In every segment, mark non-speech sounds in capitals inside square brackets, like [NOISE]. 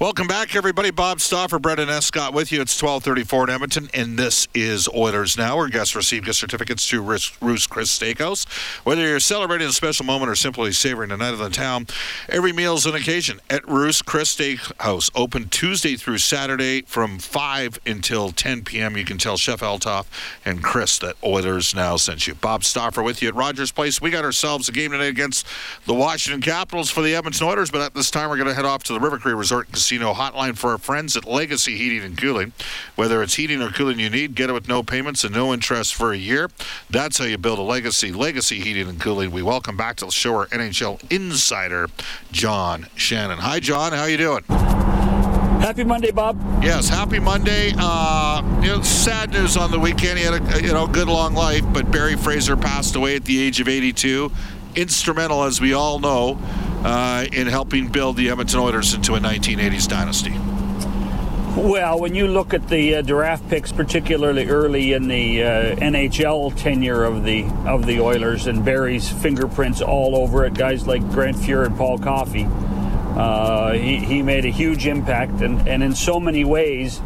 Welcome back, everybody. Bob Stauffer, Brendan Escott with you. It's 1234 in Edmonton, and this is Oilers Now, where guests receive gift certificates to Roost Chris Steakhouse. Whether you're celebrating a special moment or simply savoring a night of the town, every meal is an occasion at Roost Chris Steakhouse. Open Tuesday through Saturday from 5 until 10 p.m. You can tell Chef Eltoff and Chris that Oilers Now sent you. Bob Stauffer with you at Rogers Place. We got ourselves a game today against the Washington Capitals for the Edmonton Oilers, but at this time we're going to head off to the River Cree Resort Casino hotline for our friends at Legacy Heating and Cooling. Whether it's heating or cooling you need, get it with no payments and no interest for a year. That's how you build a legacy. Legacy Heating and Cooling. We welcome back to the show our NHL insider, John Shannon. Hi, John. How you doing? Happy Monday, Bob. Yes, happy Monday. Uh, you know, sad news on the weekend. He had a you know good long life, but Barry Fraser passed away at the age of 82. Instrumental, as we all know, uh, in helping build the Edmonton Oilers into a 1980s dynasty. Well, when you look at the uh, draft picks, particularly early in the uh, NHL tenure of the of the Oilers, and Barry's fingerprints all over it, guys like Grant Fuhr and Paul Coffey, uh, he, he made a huge impact, and, and in so many ways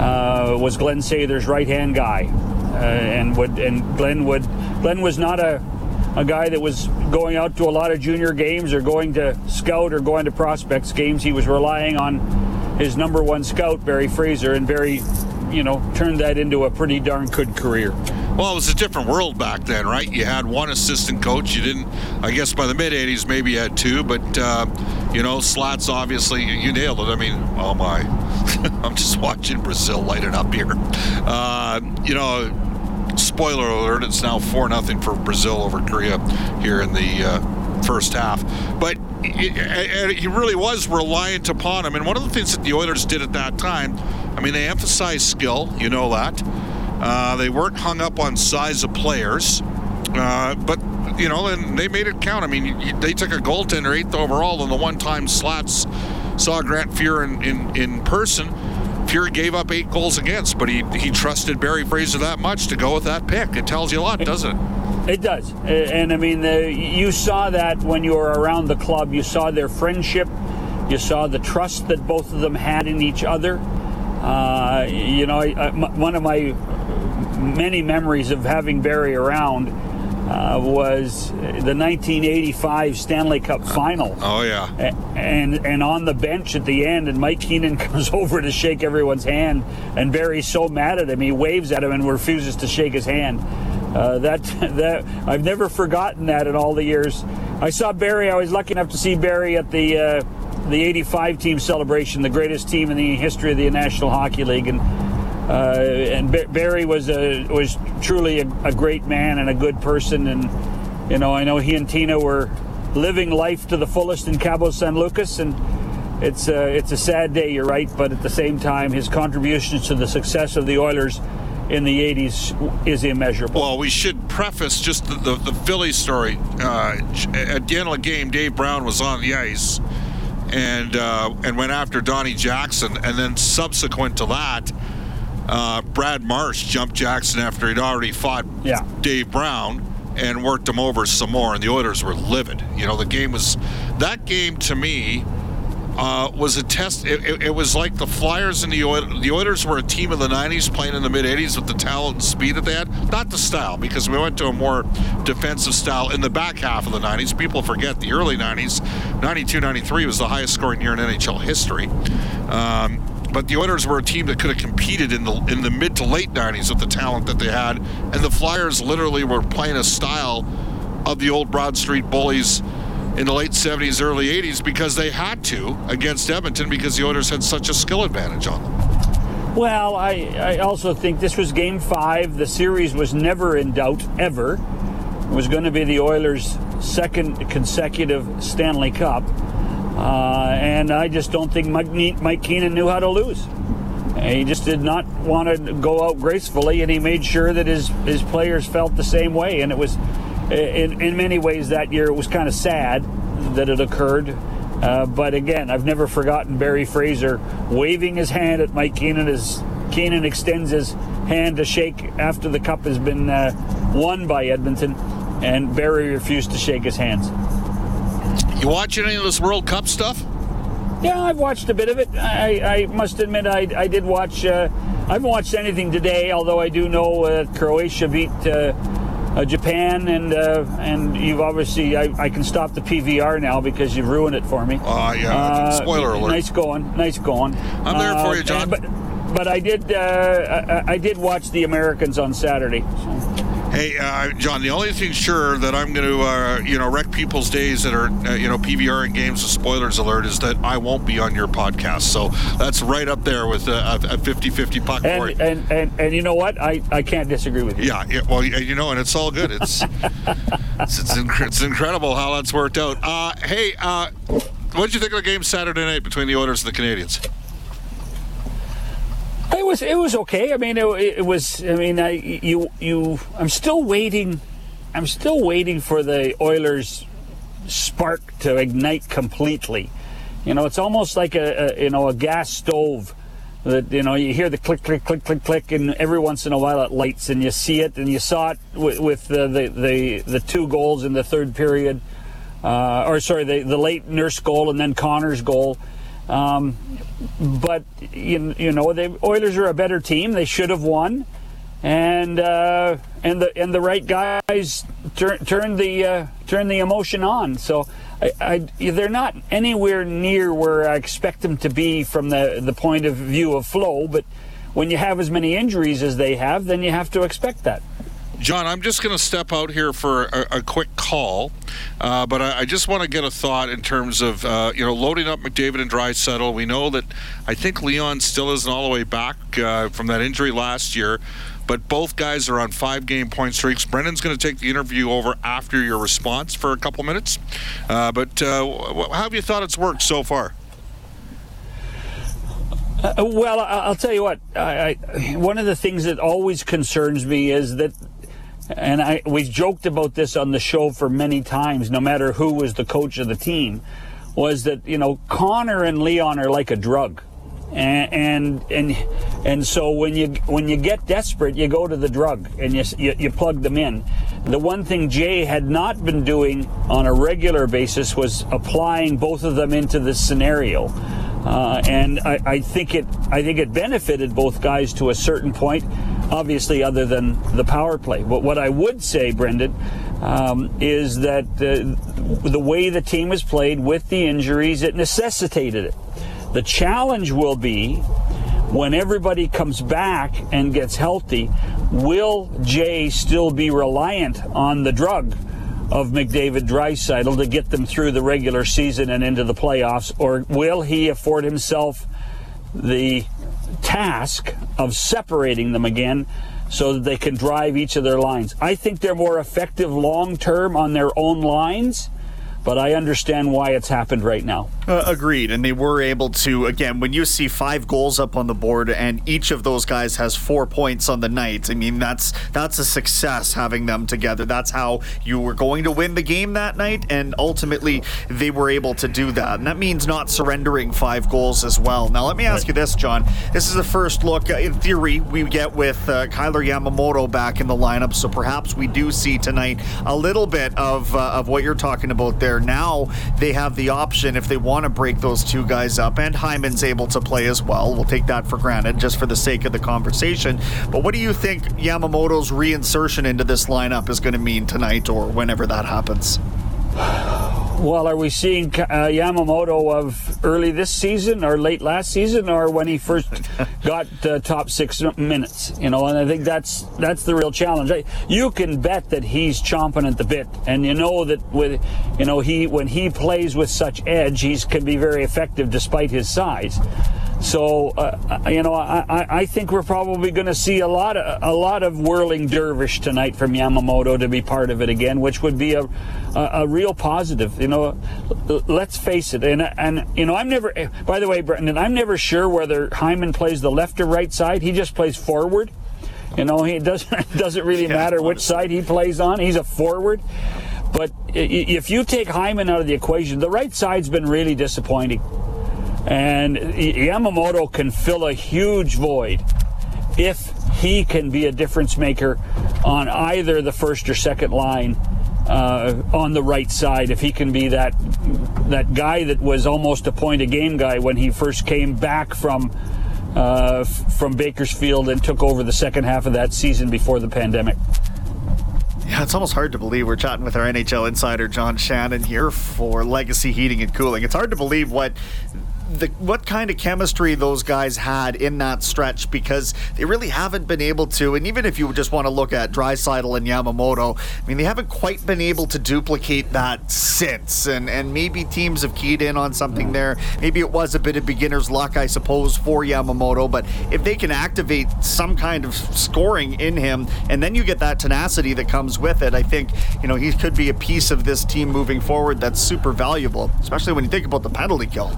uh, was Glen Sather's right hand guy, uh, and would and Glen would Glen was not a a guy that was going out to a lot of junior games or going to scout or going to prospects games. He was relying on his number one scout, Barry Fraser, and Barry, you know, turned that into a pretty darn good career. Well, it was a different world back then, right? You had one assistant coach. You didn't, I guess, by the mid '80s, maybe you had two, but uh, you know, Slats obviously you nailed it. I mean, oh my, [LAUGHS] I'm just watching Brazil light it up here. Uh, you know, spoiler alert, it's now 4 0 for Brazil over Korea here in the uh, first half. But he really was reliant upon him. And one of the things that the Oilers did at that time, I mean, they emphasized skill, you know that. Uh, they weren't hung up on size of players. Uh, but, you know, and they made it count. I mean, they took a goaltender eighth overall, and the one time Slats saw Grant Fuhr in, in, in person Fury gave up eight goals against, but he he trusted Barry Fraser that much to go with that pick. It tells you a lot, doesn't it? It does, and I mean, the, you saw that when you were around the club. You saw their friendship. You saw the trust that both of them had in each other. Uh, you know, one of my many memories of having Barry around uh, was the 1985 Stanley Cup Final. Oh yeah, and and on the bench at the end, and Mike Keenan [LAUGHS] comes over to shake everyone's hand, and Barry's so mad at him, he waves at him and refuses to shake his hand. Uh, that [LAUGHS] that I've never forgotten that in all the years. I saw Barry. I was lucky enough to see Barry at the uh, the '85 team celebration, the greatest team in the history of the National Hockey League, and uh, and Barry was a, was truly a, a, great man and a good person. And you know, I know he and Tina were living life to the fullest in Cabo San Lucas, and it's a, it's a sad day. You're right, but at the same time, his contributions to the success of the Oilers in the 80s is immeasurable. Well, we should preface just the, the, the Philly story. Uh, at the end of the game, Dave Brown was on the ice and uh, and went after Donnie Jackson, and then subsequent to that, uh, Brad Marsh jumped Jackson after he'd already fought yeah. Dave Brown and worked him over some more, and the Oilers were livid. You know, the game was that game to me uh, was a test. It, it, it, was like the Flyers and the Oilers. The Oilers were a team of the '90s playing in the mid '80s with the talent and speed that they had. Not the style, because we went to a more defensive style in the back half of the '90s. People forget the early '90s. '92, '93 was the highest scoring year in NHL history. Um, but the Oilers were a team that could have competed in the in the mid to late 90s with the talent that they had, and the Flyers literally were playing a style of the old Broad Street Bullies in the late 70s, early 80s because they had to against Edmonton because the Oilers had such a skill advantage on them. Well, I, I also think this was game five. The series was never in doubt, ever. It was going to be the Oilers' second consecutive Stanley Cup. Uh, and I just don't think Mike, Mike Keenan knew how to lose. He just did not want to go out gracefully, and he made sure that his, his players felt the same way. And it was, in, in many ways, that year, it was kind of sad that it occurred. Uh, but again, I've never forgotten Barry Fraser waving his hand at Mike Keenan as Keenan extends his hand to shake after the cup has been uh, won by Edmonton, and Barry refused to shake his hands. You watch any of this World Cup stuff? Yeah, I've watched a bit of it. I, I must admit, I, I did watch. Uh, I haven't watched anything today, although I do know uh, Croatia beat uh, uh Japan, and uh, and you've obviously I, I, can stop the PVR now because you've ruined it for me. Oh yeah, spoiler alert. Nice going, nice going. I'm there for you, John. but but I did I, I, did watch the Americans on Saturday. So. Hey, uh, John, the only thing sure that I'm going to, uh, you know, wreck people's days that are, uh, you know, PVR and games with spoilers alert is that I won't be on your podcast. So that's right up there with a 50 50 puck and, for And, and, and you know what? I, I can't disagree with you. Yeah, yeah, well, you know, and it's all good. It's it's, it's, inc- it's, incredible how that's worked out. Uh, hey, uh, what did you think of the game Saturday night between the Oilers and the Canadiens? It was it was okay. I mean, it, it was. I mean, I you you. I'm still waiting. I'm still waiting for the Oilers spark to ignite completely. You know, it's almost like a, a you know a gas stove that you know you hear the click click click click click and every once in a while it lights and you see it and you saw it with, with the, the, the the two goals in the third period uh, or sorry the the late Nurse goal and then Connor's goal um, but you, you know the Oilers are a better team. They should have won, and uh, and the and the right guys turn turn the uh, turn the emotion on. So I, I, they're not anywhere near where I expect them to be from the the point of view of flow. But when you have as many injuries as they have, then you have to expect that. John, I'm just going to step out here for a, a quick call, uh, but I, I, just want to get a thought in terms of uh, you know loading up McDavid and Draisaitl. We know that I think Leon still isn't all the way back uh, from that injury last year, but both guys are on five-game point streaks. Brendan's going to take the interview over after your response for a couple minutes, uh, but uh, how have you thought it's worked so far? Uh, well, I'll tell you what. I, I, one of the things that always concerns me is that and I we've joked about this on the show for many times, no matter who was the coach of the team, was that, you know, Connor and Leon are like a drug. And, and and and so when you when you get desperate, you go to the drug and you, you, you plug them in. The one thing Jay had not been doing on a regular basis was applying both of them into this scenario. Uh, and I, I, think it I think it benefited both guys to a certain point obviously, other than the power play. But what I would say, Brendan, um, is that uh, the way the team has played with the injuries, it necessitated it. The challenge will be when everybody comes back and gets healthy, will Jay still be reliant on the drug of McDavid Draisaitl to get them through the regular season and into the playoffs, or will he afford himself the task of separating them again so that they can drive each of their lines. I think they're more effective long term on their own lines but I understand why it's happened right now. Uh, agreed. And they were able to, again, when you see five goals up on the board and each of those guys has four points on the night, I mean, that's that's a success having them together. That's how you were going to win the game that night. And ultimately, they were able to do that. And that means not surrendering five goals as well. Now, let me ask you this, John. This is the first look, uh, in theory, we get with uh, Kailer Yamamoto back in the lineup. So perhaps we do see tonight a little bit of, uh, of what you're talking about there now they have the option if they want to break those two guys up, and Hyman's able to play as well. We'll take that for granted just for the sake of the conversation. But what do you think Yamamoto's reinsertion into this lineup is going to mean tonight or whenever that happens? Well, are we seeing uh, Yamamoto of early this season or late last season, or when he first [LAUGHS] got uh, top six minutes? You know, and I think that's that's the real challenge. You can bet that he's chomping at the bit, and you know that with you know he when he plays with such edge, he can be very effective despite his size. So uh, uh, you know, I, I think we're probably going to see a lot of a lot of whirling dervish tonight from Yamamoto to be part of it again, which would be a a, a real positive. You know, let's face it, and and you know, I'm never. Eh, by the way, Brendan, I'm never sure whether Hyman plays the left or right side. He just plays forward. You know, he doesn't [LAUGHS] doesn't really yeah, matter which side he plays on. He's a forward. But eh, if you take Hyman out of the equation, the right side's been really disappointing. And Yamamoto can fill a huge void. if he can be a difference maker on either the first or second line uh, on the right side. If he can be that that guy that was almost a point a game guy when he first came back from uh, from Bakersfield and took over the second half of that season before the pandemic. Yeah, it's almost hard to believe we're chatting with our NHL insider John Shannon here for Legacy Heating and Cooling. It's hard to believe what the, what kind of chemistry those guys had in that stretch because they really haven't been able to. And even if you just want to look at Draisaitl and Yamamoto, I mean, they haven't quite been able to duplicate that since. And and maybe teams have keyed in on something there. Maybe it was a bit of beginner's luck, I suppose, for Yamamoto. But if they can activate some kind of scoring in him, and then you get that tenacity that comes with it, I think you know he could be a piece of this team moving forward that's super valuable, especially when you think about the penalty kill.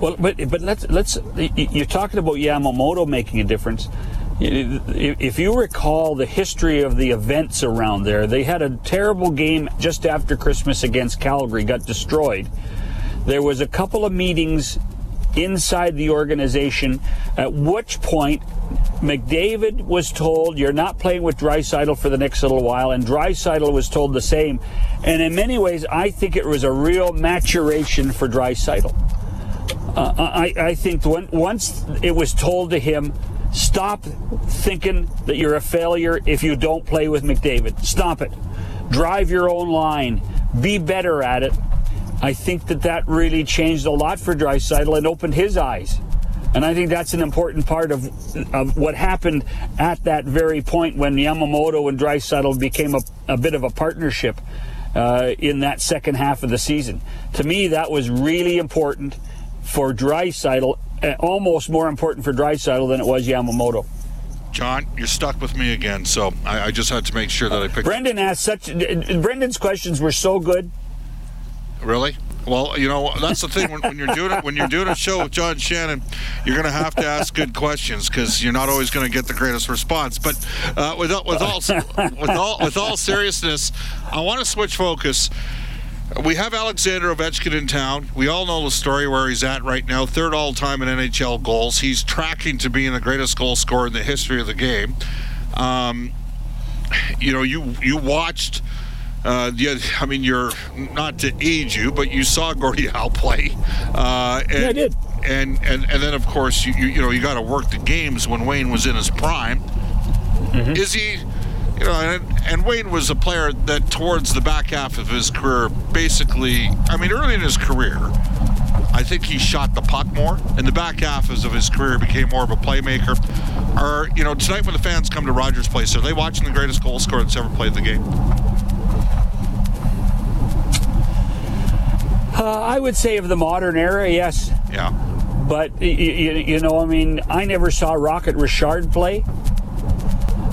Well, but but let's let's you're talking about Yamamoto making a difference. If you recall the history of the events around there, they had a terrible game just after Christmas against Calgary, got destroyed. There was a couple of meetings inside the organization, at which point McDavid was told, You're not playing with Draisaitl for the next little while, and Draisaitl was told the same. And in many ways, I think it was a real maturation for Draisaitl. Uh, I, I think when, once it was told to him, stop thinking that you're a failure if you don't play with McDavid. Stop it. Drive your own line. Be better at it. I think that that really changed a lot for Draisaitl and opened his eyes. And I think that's an important part of, of what happened at that very point when Yamamoto and Draisaitl became a, a bit of a partnership uh, in that second half of the season. To me, that was really important for Draisaitl, uh, almost more important for Draisaitl than it was Yamamoto. John, you're stuck with me again, so I, I just had to make sure that I picked. Brendan asked such. Brendan's questions were so good. Really? Well, you know that's the thing when, when, you're doing it when you're doing a show with John Shannon, you're going to have to ask good questions because you're not always going to get the greatest response. But uh, with, with all with all with all seriousness, I want to switch focus we have Alexander Ovechkin in town. We all know the story where he's at right now, third all time in NHL goals. He's tracking to being the greatest goal scorer in the history of the game. Um, you know, you you watched. Uh, I mean, you're not to age you, but you saw Gordie [LAUGHS] Howe play. Uh, and, yeah, I did. And and and then of course you you, you know you got to work the games when Wayne was in his prime. Mm-hmm. Is he? You know, and, and, Wayne was a player that towards the back half of his career, basically, I mean, early in his career, I think he shot the puck more. In the back half of his career, became more of a playmaker. Are you know tonight when the fans come to Rogers Place, are they watching the greatest goal scorer that's ever played the game? Uh, I would say of the modern era, yes. Yeah. But you, you know, I mean, I never saw Rocket Richard play.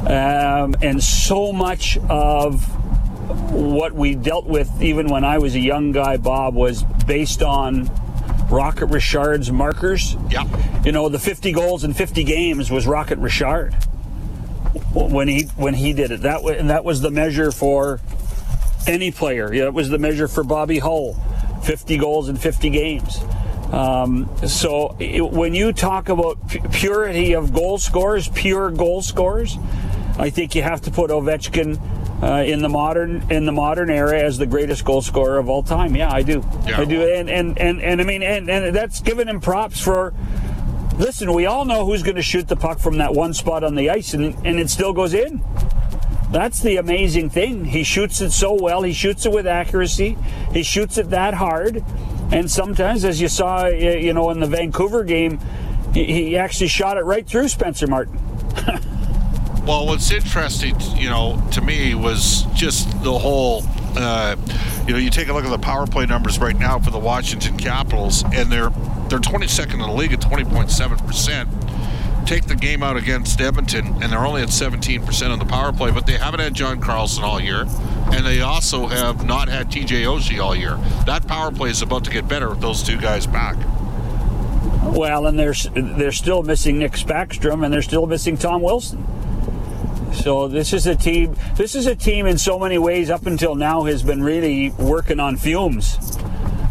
Um, and so much of what we dealt with, even when I was a young guy, Bob, was based on Rocket Richard's markers. Yeah. You know, the 50 goals in 50 games was Rocket Richard when he when he did it. That and that was the measure for any player. Yeah, it was the measure for Bobby Hull, 50 goals in 50 games. Um, so it, when you talk about purity of goal scorers, pure goal scorers, I think you have to put Ovechkin uh, in the modern in the modern era as the greatest goal scorer of all time. Yeah, I do. Yeah. I do. And and and, and I mean, and, and that's giving him props for. Listen, we all know who's going to shoot the puck from that one spot on the ice, and, and it still goes in. That's the amazing thing. He shoots it so well. He shoots it with accuracy. He shoots it that hard. And sometimes, as you saw, you know, in the Vancouver game, he actually shot it right through Spencer Martin. [LAUGHS] well, what's interesting, you know, to me was just the whole. Uh, you know, you take a look at the power play numbers right now for the Washington Capitals, and they're they're 22nd in the league at 20.7 percent take the game out against Edmonton, and they're only at 17% on the power play, but they haven't had John Carlson all year, and they also have not had TJ Oshie all year. That power play is about to get better with those two guys back. Well, and they're they're still missing Nick Backstrom, and they're still missing Tom Wilson. So this is a team. This is a team in so many ways up until now has been really working on fumes.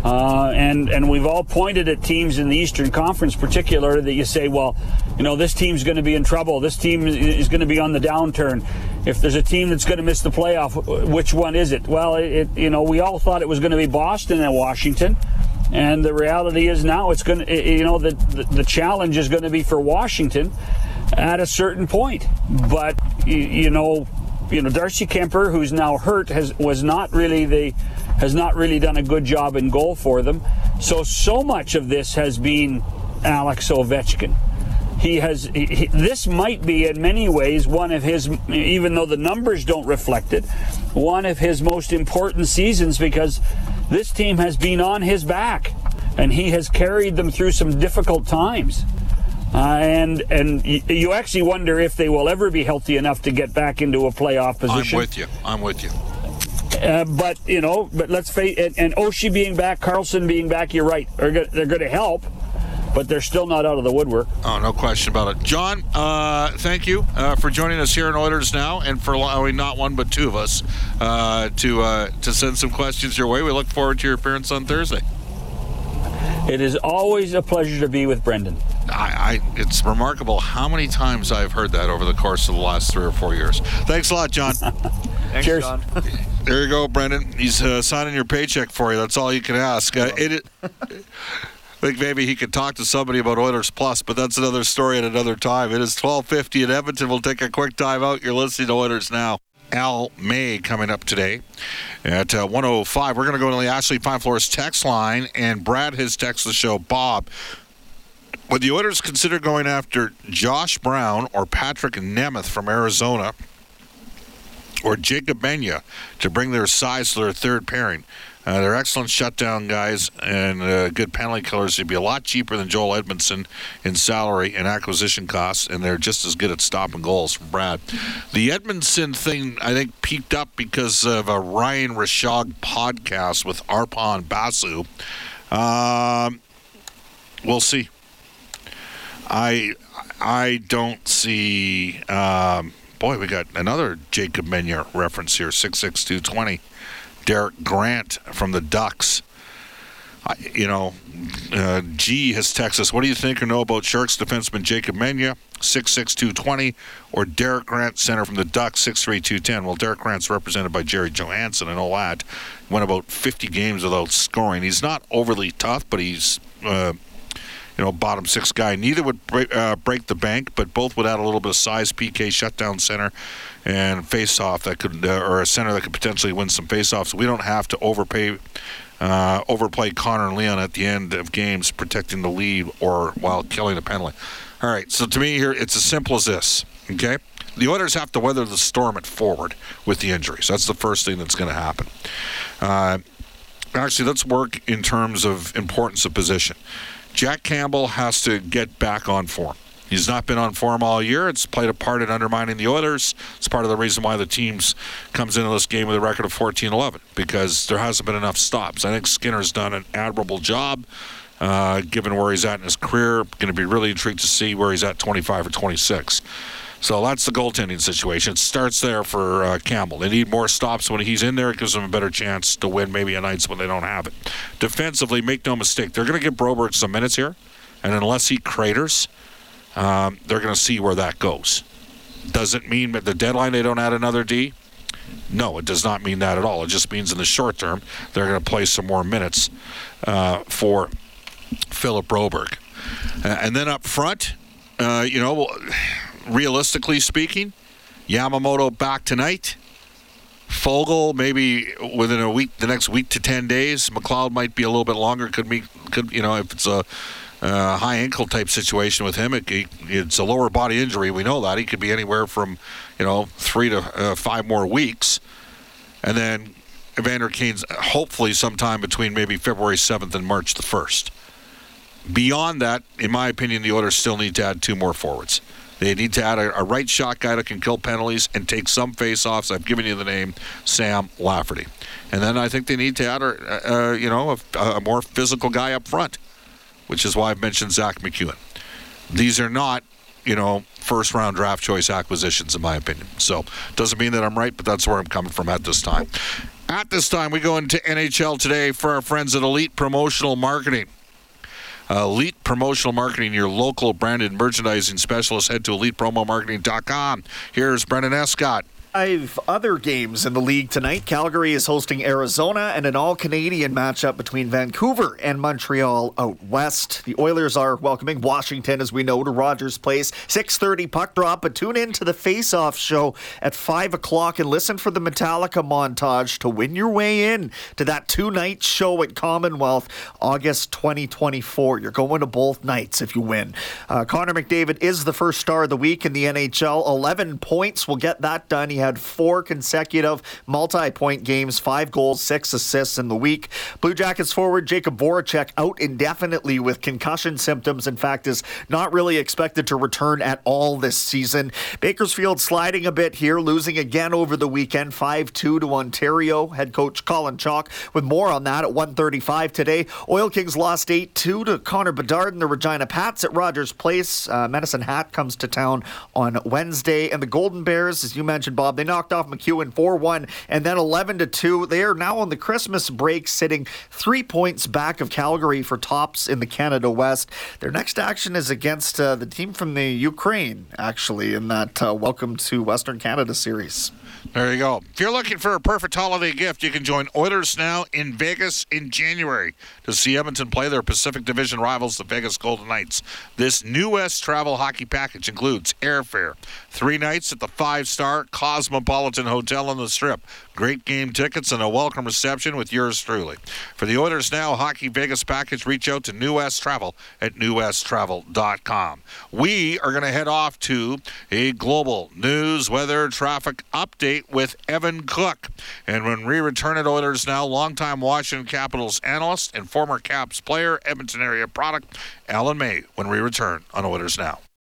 Uh, and and we've all pointed at teams in the Eastern Conference, particularly that you say, well, you know, this team's going to be in trouble. This team is going to be on the downturn. If there's a team that's going to miss the playoff, which one is it? Well, it, you know, we all thought it was going to be Boston and Washington. And the reality is now it's going to, you know, the, the challenge is going to be for Washington at a certain point. But, you, you know, you know, Darcy Kuemper, who's now hurt, has was not really the has not really done a good job in goal for them. So, so much of this has been Alex Ovechkin. He has, he, this might be in many ways one of his, even though the numbers don't reflect it, one of his most important seasons because this team has been on his back and he has carried them through some difficult times. Uh, and and you actually wonder if they will ever be healthy enough to get back into a playoff position. I'm with you. I'm with you. Uh, but you know, but let's face and, and Oshie being back, Carlson being back. You're right. They're go- they're going to help, but they're still not out of the woodwork. Oh, no question about it. John, uh, thank you uh, for joining us here in Oilers now, and for allowing not one but two of us uh, to uh, to send some questions your way. We look forward to your appearance on Thursday. It is always a pleasure to be with Brendan. I, I, it's remarkable how many times I've heard that over the course of the last three or four years. Thanks a lot, John. [LAUGHS] Thanks, Cheers. John. [LAUGHS] there you go, Brendan. He's uh, signing your paycheck for you. That's all you can ask. Uh, it, [LAUGHS] I think maybe he could talk to somebody about Oilers Plus, but that's another story at another time. It is 12:50 in Edmonton. We'll take a quick time out. You're listening to Oilers now. Al May coming up today at uh, 105. We're going to go to the Ashley Pine Floors text line, and Brad has texted the show. Bob, would the Oilers consider going after Josh Brown or Patrick Nemeth from Arizona or Jaycob Megna to bring their size to their third pairing? Uh, they're excellent shutdown guys and uh, good penalty killers. They'd be a lot cheaper than Joel Edmondson in salary and acquisition costs, and they're just as good at stopping goals. Brad, the Edmondson thing I think peaked up because of a Ryan Rishaug podcast with Arpon Basu. Um, we'll see. I I don't see. Um, boy, we got another Jaycob Megna reference here. Six six two twenty. Derek Grant from the Ducks. I, you know, uh, G has texted us. What do you think or know about Sharks defenseman Jaycob Megna, six six two twenty, or Derek Grant, center from the Ducks, six three two ten? Well, Derek Grant's represented by Jerry Johansson. and all that. Went about 50 games without scoring. He's not overly tough, but he's uh, you know, bottom six guy. Neither would break, uh, break the bank, but both would add a little bit of size, PK, shutdown center, and face-off that could, uh, or a center that could potentially win some face-offs. We don't have to overpay, uh, overplay Connor and Leon at the end of games, protecting the lead or while killing a penalty. All right, so to me here, it's as simple as this. Okay, the Oilers have to weather the storm at forward with the injuries. That's the first thing that's going to happen. Uh, actually, let's work in terms of importance of position. Jack Campbell has to get back on form. He's not been on form all year. It's played a part in undermining the Oilers. It's part of the reason why the teams comes into this game with a record of 14-11 because there hasn't been enough stops. I think Skinner's done an admirable job. Uh, given where he's at in his career, going to be really intrigued to see where he's at 25 or 26. So that's the goaltending situation. It starts there for uh, Campbell. They need more stops when he's in there. It gives them a better chance to win maybe a nights when they don't have it. Defensively, make no mistake, they're going to give Broberg some minutes here, and unless he craters, um, they're going to see where that goes. Does it mean at the deadline they don't add another D? No, it does not mean that at all. It just means in the short term they're going to play some more minutes uh, for Philip Broberg. Uh, and then up front, uh, you know, realistically speaking, Yamamoto back tonight. Foegele maybe within a week, the next week to ten days. McLeod might be a little bit longer. Could be, could you know, if it's a high ankle type situation with him, it, it's a lower body injury. We know that he could be anywhere from, you know, three to uh, five more weeks, and then Evander Kane's hopefully sometime between maybe February seventh and March the first. Beyond that, in my opinion, the Oilers still need to add two more forwards. They need to add a, a right shot guy that can kill penalties and take some face-offs. I've given you the name Sam Lafferty, and then I think they need to add, a, you know, a, a, more physical guy up front, which is why I've mentioned Zach MacEwen. These are not, you know, first-round draft choice acquisitions, in my opinion. So doesn't mean that I'm right, but that's where I'm coming from at this time. At this time, we go into NHL today for our friends at Elite Promotional Marketing. Uh, Elite Promotional Marketing, your local branded merchandising specialist. Head to elitepromomarketing.com. Here's Brendan Escott. Five other games in the league tonight. Calgary is hosting Arizona and an all Canadian matchup between Vancouver and Montreal out west. The Oilers are welcoming Washington, as we know, to Rogers Place. 6.30 puck drop, but tune in to the Face Off show at 5 o'clock and listen for the Metallica montage to win your way in to that two night show at Commonwealth August 2024. You're going to both nights if you win. Uh, Connor McDavid is the first star of the week in the NHL. 11 points will get that done. He had four consecutive multi point games, five goals, six assists in the week. Blue Jackets forward Jakub Voracek out indefinitely with concussion symptoms. In fact, is not really expected to return at all this season. Bakersfield sliding a bit here, losing again over the weekend, 5 2 to Ontario. Head coach Colin Chaulk with more on that at 135 today. Oil Kings lost 8 2 to Connor Bedard and the Regina Pats at Rogers Place. Uh, Medicine Hat comes to town on Wednesday. And the Golden Bears, as you mentioned, Bob, they knocked off MacEwan 4 1 and then 11 to 2. They are now on the Christmas break, sitting three points back of Calgary for tops in the Canada West. Their next action is against uh, the team from the Ukraine, actually, in that uh, Welcome to Western Canada series. There you go. If you're looking for a perfect holiday gift, you can join Oilers now in Vegas in January to see Edmonton play their Pacific Division rivals, the Vegas Golden Knights. This New West travel hockey package includes airfare, three nights at the five star Cosmopolitan Hotel on the Strip, great game tickets, and a welcome reception with yours truly. For the Oilers Now Hockey Vegas package, reach out to New West Travel at newwesttravel.com. We are going to head off to a global news, weather, traffic update with Evan Cook. And when we return at Oilers Now, longtime Washington Capitals analyst and former Caps player, Edmonton area product, Alan May, when we return on Oilers Now.